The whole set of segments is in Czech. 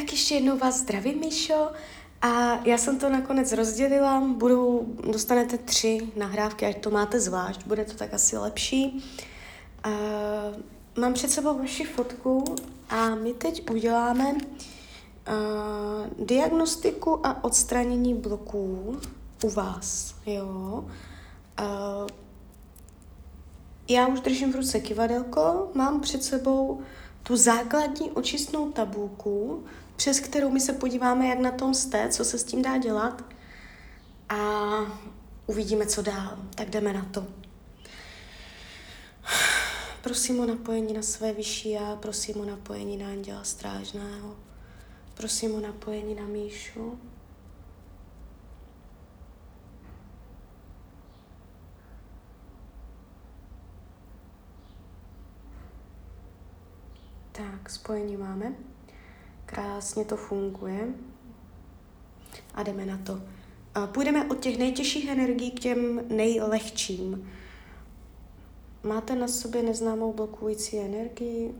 Tak ještě jednou vás zdravím, Míšo. A já jsem to nakonec rozdělila, budu, dostanete tři nahrávky, ať to máte zvlášť, bude to tak asi lepší. Uh, mám před sebou vaši fotku a my teď uděláme uh, diagnostiku a odstranění bloků u vás, jo. Uh, já už držím v ruce kivadelko, mám před sebou tu základní očistnou tabulku, přes kterou my se podíváme, jak na tom jste, co se s tím dá dělat a uvidíme, co dál. Tak jdeme na to. Prosím o napojení na své vyšší já, prosím o napojení na anděla strážného, prosím o napojení na Míšu. Tak, spojení máme. Krásně to funguje. A jdeme na to. Půjdeme od těch nejtěžších energií k těm nejlehčím. Máte na sobě neznámou blokující energii?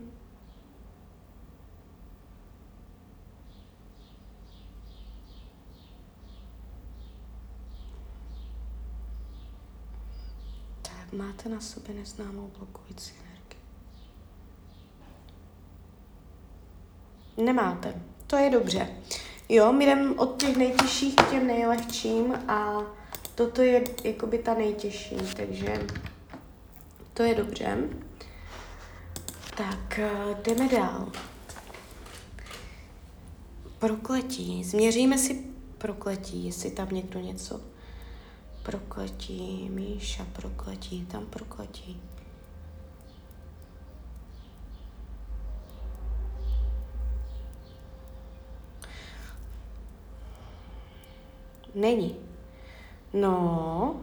Tak, máte na sobě neznámou blokující energii. Nemáte. To je dobře. Jo, my jdeme od těch nejtěžších k těm nejlehčím a toto je jakoby ta nejtěžší, takže to je dobře. Tak, eh, jdeme dál. Prokletí. Změříme si prokletí, jestli tam někdo něco. Prokletí, Míša, prokletí, tam prokletí. Není. No.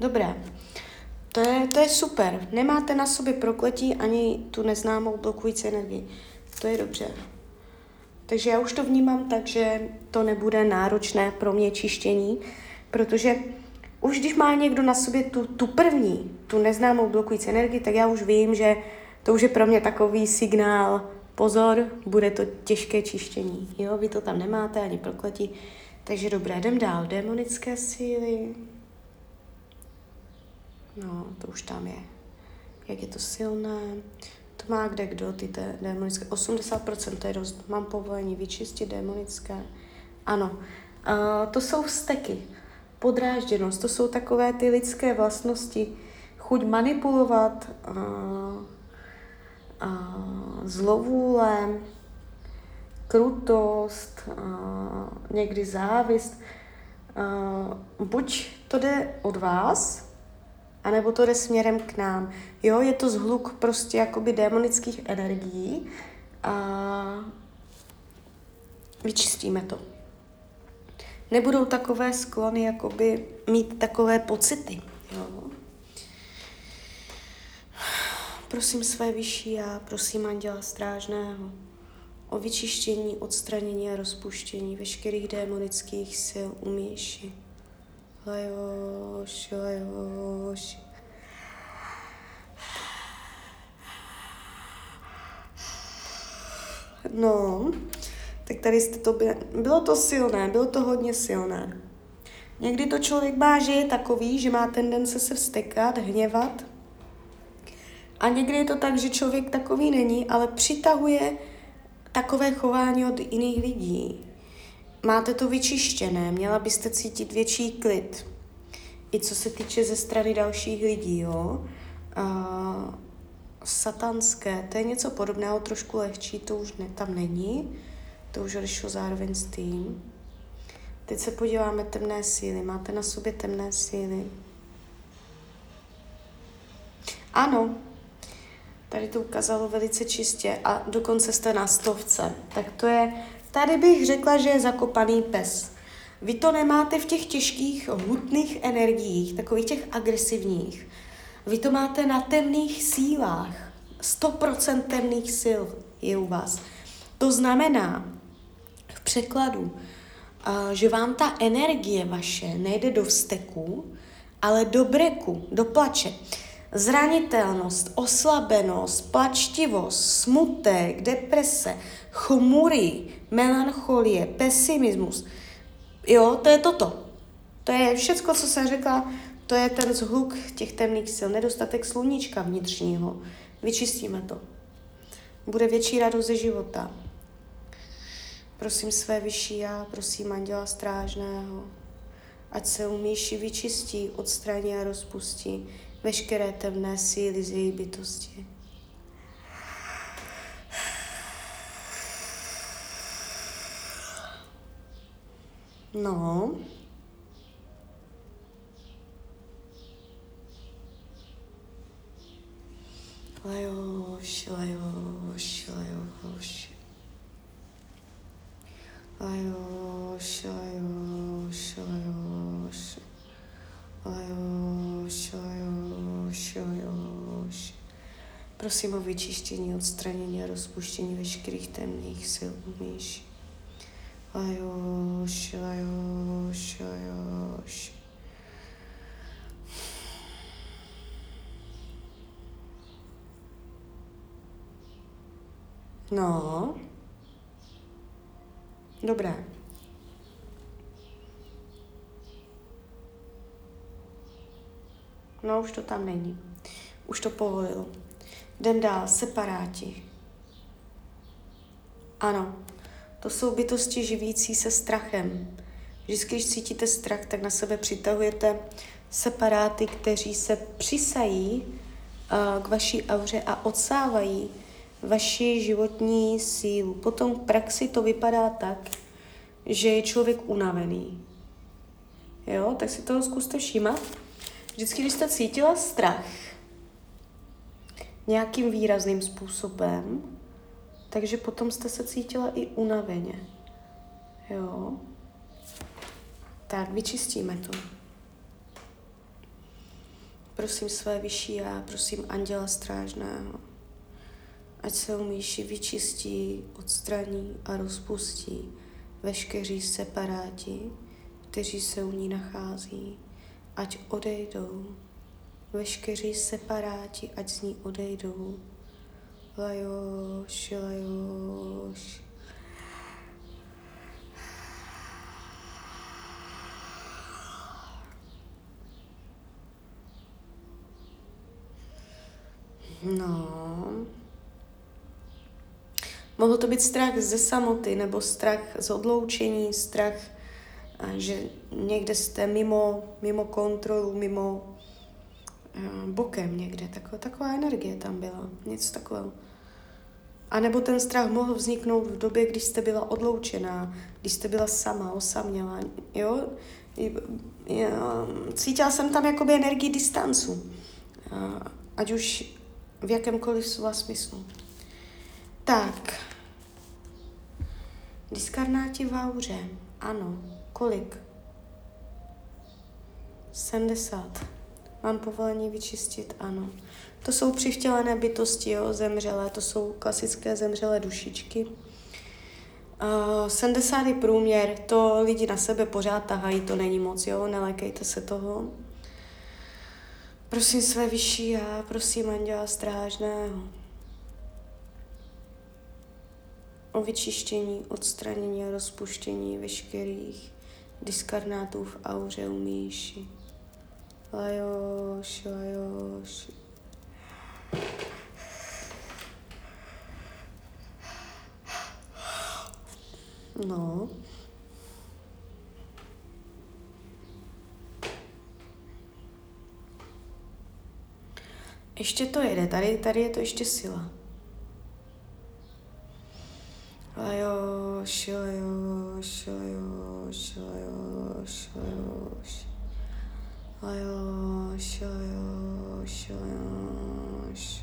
Dobré. To je, to je super. Nemáte na sobě prokletí ani tu neznámou blokující energii. To je dobře. Takže já už to vnímám tak, že to nebude náročné pro mě čištění, protože už když má někdo na sobě tu, tu první, tu neznámou blokující energii, tak já už vím, že to už je pro mě takový signál, pozor, bude to těžké čištění. Jo, vy to tam nemáte ani prokletí. Takže dobré, jdem dál. Démonické síly. No, to už tam je. Jak je to silné. To má kde kdo, ty té démonické. 80% to je dost. Mám povolení vyčistit démonické. Ano. Uh, to jsou vzteky. Podrážděnost. To jsou takové ty lidské vlastnosti. Chuť manipulovat, uh, zlovůle, krutost, někdy závist. Buď to jde od vás, anebo to jde směrem k nám. Jo, je to zhluk prostě jakoby démonických energií a vyčistíme to. Nebudou takové sklony, jakoby mít takové pocity. Jo. Prosím své vyšší já, prosím Anděla Strážného o vyčištění, odstranění a rozpuštění veškerých démonických sil u Míši. Lajoš, lajoš. No, tak tady jste to bylo, bylo to silné, bylo to hodně silné. Někdy to člověk má, že je takový, že má tendence se vstekat, hněvat, a někdy je to tak, že člověk takový není, ale přitahuje takové chování od jiných lidí. Máte to vyčištěné, měla byste cítit větší klid. I co se týče ze strany dalších lidí, jo. Uh, satanské, to je něco podobného, trošku lehčí, to už ne, tam není. To už odešlo zároveň s tím. Teď se podíváme temné síly. Máte na sobě temné síly? Ano, Tady to ukázalo velice čistě a dokonce jste na stovce. Tak to je, tady bych řekla, že je zakopaný pes. Vy to nemáte v těch těžkých, hutných energiích, takových těch agresivních. Vy to máte na temných sílách. 100% temných sil je u vás. To znamená v překladu, že vám ta energie vaše nejde do vzteku, ale do breku, do plače. Zranitelnost, oslabenost, plačtivost, smutek, deprese, chmury, melancholie, pesimismus. Jo, to je toto. To je všecko, co jsem řekla, to je ten zhluk těch temných sil, nedostatek sluníčka vnitřního. Vyčistíme to. Bude větší radost ze života. Prosím své vyšší já, prosím anděla strážného, ať se umíši vyčistí, odstraní a rozpustí veškeré temné síly z její bytosti. No. Lajoš, lajoš, lajoš. Lajoš, lajoš, lajoš. Lajoš, Prosím o vyčištění, odstranění a rozpuštění veškerých temných sil, umíš. Lajoš, lajoš, lajoš. No. Dobré. No, už to tam není. Už to povolilo. Jdem dál, separáti. Ano, to jsou bytosti živící se strachem. Vždycky, když cítíte strach, tak na sebe přitahujete separáty, kteří se přisají uh, k vaší auře a odsávají vaši životní sílu. Potom v praxi to vypadá tak, že je člověk unavený. Jo, tak si toho zkuste všímat. Vždycky, když jste cítila strach nějakým výrazným způsobem, takže potom jste se cítila i unaveně. Jo. Tak, vyčistíme to. Prosím své vyšší já, prosím anděla strážného, ať se umíši vyčistí, odstraní a rozpustí veškeří separáti, kteří se u ní nachází, ať odejdou, veškeří separáti, ať z ní odejdou, Lajoš, lajoš. No. Mohl to být strach ze samoty, nebo strach z odloučení, strach, že někde jste mimo, mimo kontrolu, mimo bokem někde. Taková, taková energie tam byla, něco takového. A nebo ten strach mohl vzniknout v době, když jste byla odloučená, když jste byla sama, osamělá, jo? Cítila jsem tam jakoby energii distancu, ať už v jakémkoliv slova smyslu. Tak. Diskarnáti v auře. Ano. Kolik? 70. Mám povolení vyčistit? Ano. To jsou přivtělené bytosti, jo, zemřelé, to jsou klasické zemřelé dušičky. Uh, 70 je průměr, to lidi na sebe pořád tahají, to není moc, jo, nelekejte se toho. Prosím své vyšší já, prosím anděla strážného o vyčištění, odstranění a rozpuštění veškerých diskarnátů v auře u Míši. Lajoš, lajoš. No. Ještě to jede, tady, tady je to ještě sila. Lajoš, lajoš, lajoš, lajoš, lajoš. Lajoš, lajoš, lajoš.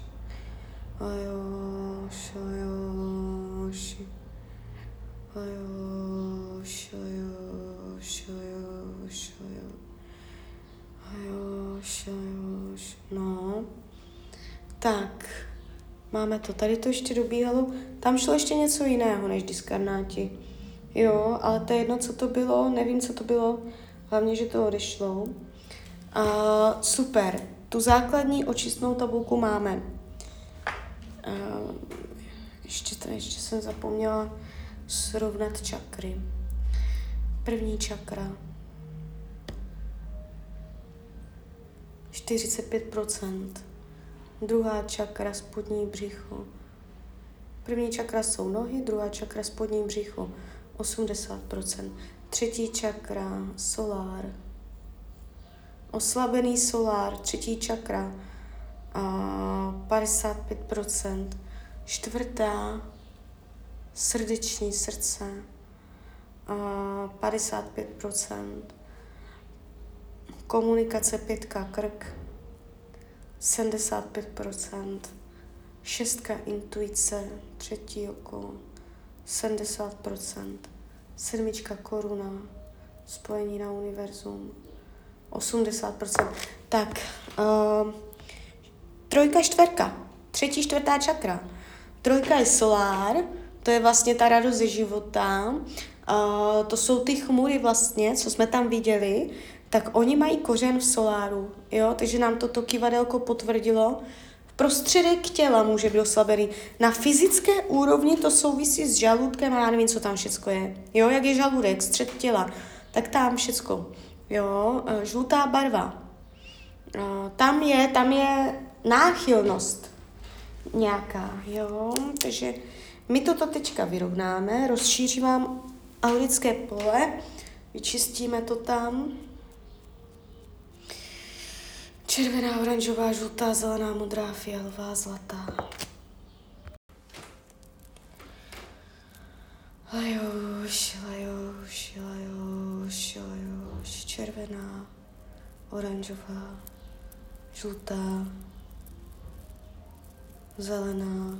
Lajoš, lajoš. Lajoš, lajoš, lajoš, lajoš, lajoš. No. Tak. Máme to. Tady to ještě dobíhalo. Tam šlo ještě něco jiného než diskarnáti. Jo, ale to je jedno, co to bylo. Nevím, co to bylo. Hlavně, že to odešlo. A super. tu základní očistnou tabulku máme. Uh, ještě, to, ještě jsem zapomněla srovnat čakry. První čakra. 45%. Druhá čakra spodní břicho. První čakra jsou nohy, druhá čakra spodní břicho. 80%. Třetí čakra, solár. Oslabený solár, třetí čakra, a 55%. Čtvrtá, srdeční srdce, a 55%. Komunikace pětka, krk, 75%. Šestka intuice, třetí oko, 70%. Sedmička koruna, spojení na univerzum, 80%. Tak, uh, trojka, čtverka, třetí, čtvrtá čakra. Trojka je solár, to je vlastně ta radost ze života. Uh, to jsou ty chmury vlastně, co jsme tam viděli, tak oni mají kořen v soláru, jo, takže nám toto kivadelko potvrdilo. Prostředek těla může být oslabený. Na fyzické úrovni to souvisí s žaludkem a já nevím, co tam všecko je. Jo, jak je žaludek, střed těla, tak tam všecko. Jo, e, žlutá barva. E, tam je, tam je náchylnost nějaká, jo, takže my toto teďka vyrovnáme, rozšířím vám aurické pole, vyčistíme to tam. Červená, oranžová, žlutá, zelená, modrá, fialová, zlatá. Lajoš, lajoš, červená, oranžová, žlutá, zelená.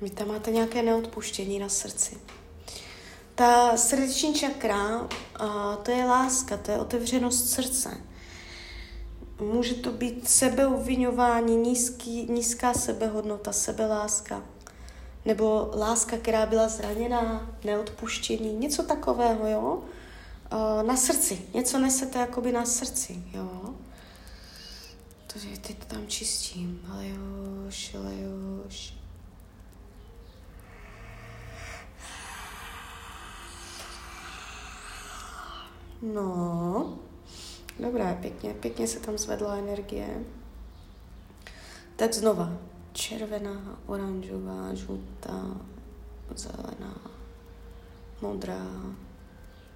Vy tam máte nějaké neodpuštění na srdci. Ta srdeční čakra, to je láska, to je otevřenost srdce. Může to být sebeobvinování, nízký, nízká sebehodnota, sebeláska. Nebo láska, která byla zraněná, neodpuštění, něco takového, jo? Na srdci, něco nesete jakoby na srdci, jo? Takže teď to tam čistím, ale jož, ale jož. No, dobré, pěkně, pěkně se tam zvedla energie. Tak znova, červená, oranžová, žlutá, zelená, modrá,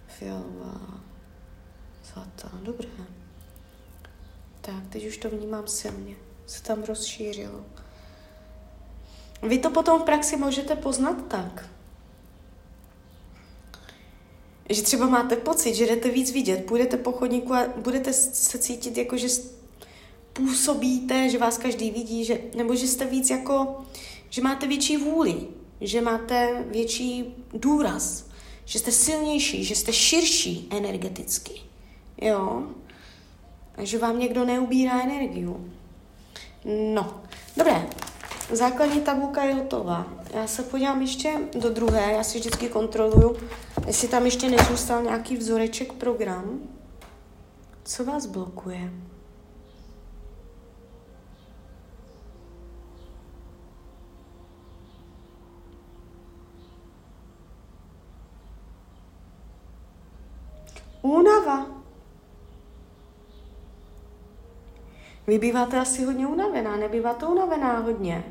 fialová, zlatá, dobré. Tak, teď už to vnímám silně, se tam rozšířilo. Vy to potom v praxi můžete poznat tak, že třeba máte pocit, že jdete víc vidět, půjdete po chodníku a budete se cítit jako, že působíte, že vás každý vidí, že, nebo že jste víc jako, že máte větší vůli, že máte větší důraz, že jste silnější, že jste širší energeticky. Jo? A že vám někdo neubírá energiu. No, dobré, Základní tabulka je hotová. Já se podívám ještě do druhé, já si vždycky kontroluju, jestli tam ještě nezůstal nějaký vzoreček program. Co vás blokuje? Únava. Vy býváte asi hodně unavená, nebývá to unavená hodně.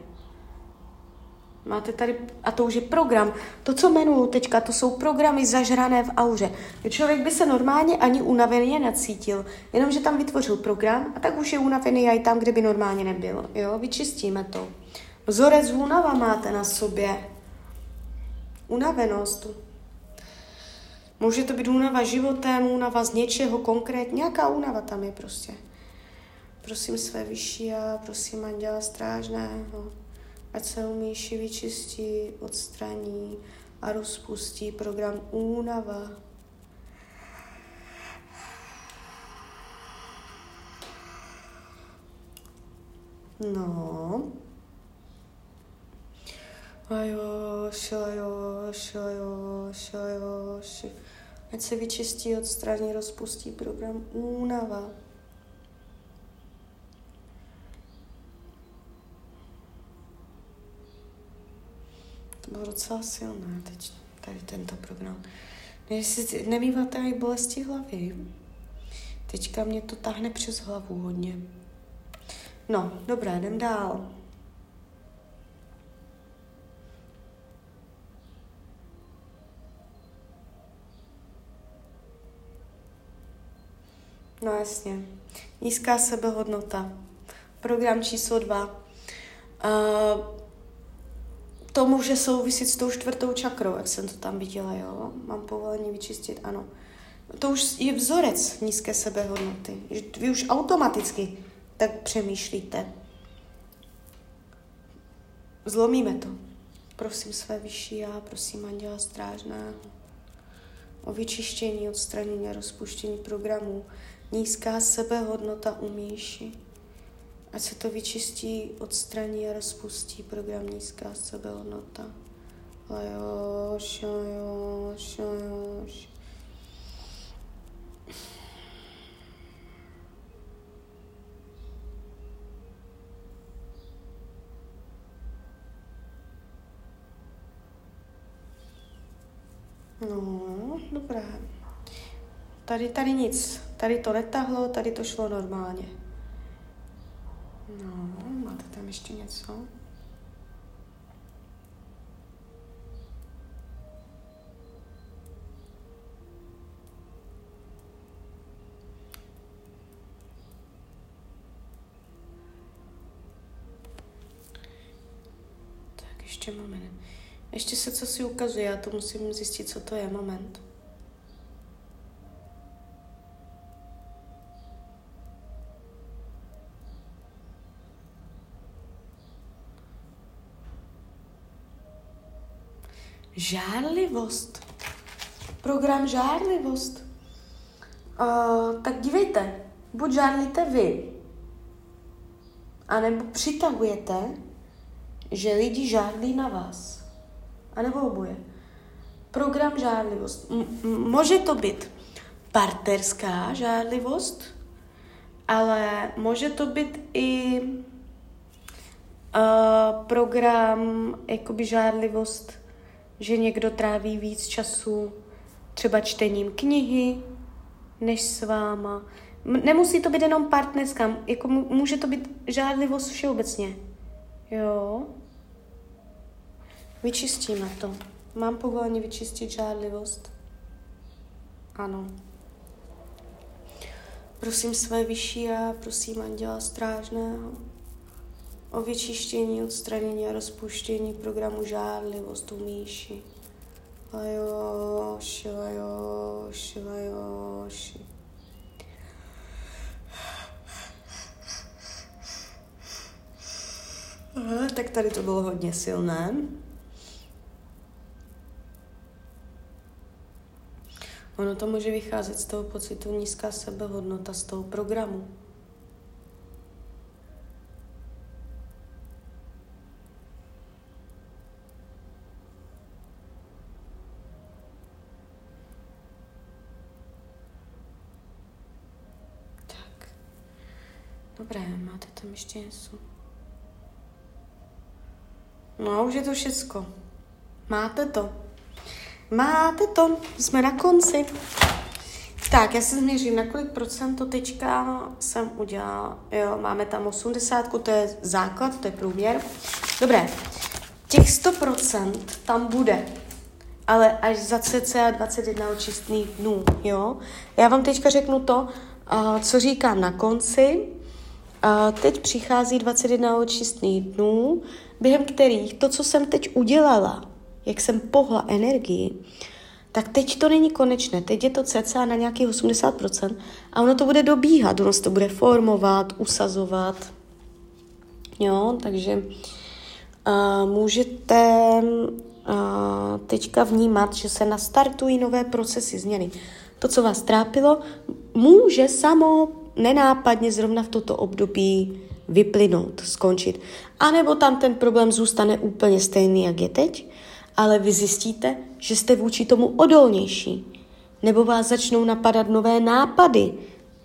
Máte tady, a to už je program. To, co jmenuju teďka, to jsou programy zažrané v auře. Člověk by se normálně ani unaveně necítil, jenomže tam vytvořil program a tak už je unavený i tam, kde by normálně nebyl. Jo, vyčistíme to. Vzorec únava máte na sobě. Unavenost. Může to být únava životem, únava z něčeho konkrétně, nějaká únava tam je prostě. Prosím své vyšší a prosím anděla strážného, ať se umíši vyčistí, odstraní a rozpustí program únava. No. Ať se vyčistí, odstraní, rozpustí program únava. To bylo docela silné teď, tady tento program. Jestli nemýváte i bolesti hlavy, teďka mě to tahne přes hlavu hodně. No, dobré, jdem dál. No jasně. Nízká sebehodnota. Program číslo dva. Uh, to může souviset s tou čtvrtou čakrou, jak jsem to tam viděla, jo? Mám povolení vyčistit, ano. To už je vzorec nízké sebehodnoty. Vy už automaticky tak přemýšlíte. Zlomíme to. Prosím své vyšší já, prosím Anděla Strážného o vyčištění, odstranění a rozpuštění programů, nízká sebehodnota u Míši. Ať se to vyčistí, odstraní a rozpustí program nízká sebehodnota. Lajoš, lajoš, lajoš. No, dobré. Tady, tady nic. Tady to netahlo, tady to šlo normálně. No, máte tam ještě něco? Tak ještě moment. Ještě se co si ukazuje, já to musím zjistit, co to je. Moment. Žárlivost. Program žárlivost. Uh, tak dívejte, buď žárlíte vy, anebo přitahujete, že lidi žádlí na vás. A nebo oboje. Program žádlivost. M- může to být partnerská žádlivost, ale může to být i uh, program jakoby žádlivost že někdo tráví víc času třeba čtením knihy, než s váma. Nemusí to být jenom partnerská, jako může to být žádlivost všeobecně. Jo? Vyčistíme to. Mám povolení vyčistit žádlivost? Ano. Prosím své vyšší a prosím anděla strážného o vyčištění, odstranění a rozpuštění programu žádlivost u Míši. Lajoši, lajoši. Aha, tak tady to bylo hodně silné. Ono to může vycházet z toho pocitu nízká sebehodnota, z toho programu. Dobré, máte tam ještě něco? No, už je to všecko. Máte to. Máte to. Jsme na konci. Tak, já se změřím, na kolik procent to teďka jsem udělala. Jo, máme tam 80, to je základ, to je průměr. Dobré, těch 100% tam bude, ale až za cca 21 očistných dnů, jo. Já vám teďka řeknu to, co říkám na konci, a teď přichází 21 očistných dnů, během kterých to, co jsem teď udělala, jak jsem pohla energii, tak teď to není konečné. Teď je to cca na nějakých 80% a ono to bude dobíhat, ono se to bude formovat, usazovat. Jo, takže uh, můžete uh, teďka vnímat, že se nastartují nové procesy změny. To, co vás trápilo, může samo nenápadně zrovna v toto období vyplynout, skončit. A nebo tam ten problém zůstane úplně stejný, jak je teď, ale vy zjistíte, že jste vůči tomu odolnější. nebo vás začnou napadat nové nápady,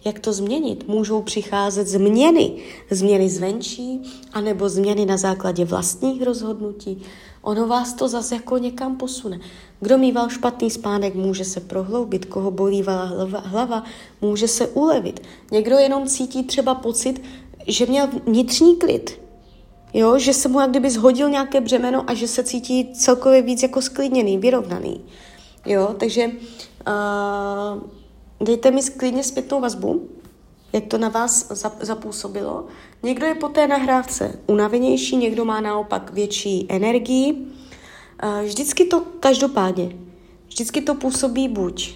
jak to změnit. Můžou přicházet změny, změny zvenčí, anebo změny na základě vlastních rozhodnutí. Ono vás to zase jako někam posune. Kdo mýval špatný spánek, může se prohloubit, koho bolívala hlava, hlava, může se ulevit. Někdo jenom cítí třeba pocit, že měl vnitřní klid, jo, že se mu jak kdyby zhodil nějaké břemeno a že se cítí celkově víc jako sklidněný, vyrovnaný. Jo, takže uh, dejte mi klidně zpětnou vazbu, jak to na vás zapůsobilo. Někdo je po té nahrávce unavenější, někdo má naopak větší energii. Vždycky to každopádně, vždycky to působí buď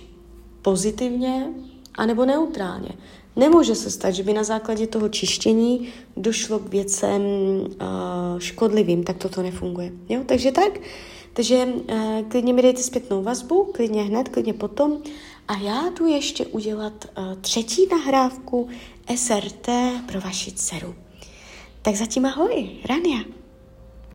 pozitivně, anebo neutrálně. Nemůže se stát, že by na základě toho čištění došlo k věcem uh, škodlivým, tak toto nefunguje. Jo? Takže tak, takže uh, klidně mi dejte zpětnou vazbu, klidně hned, klidně potom. A já tu ještě udělat uh, třetí nahrávku SRT pro vaši dceru. Tak zatím ahoj, Rania.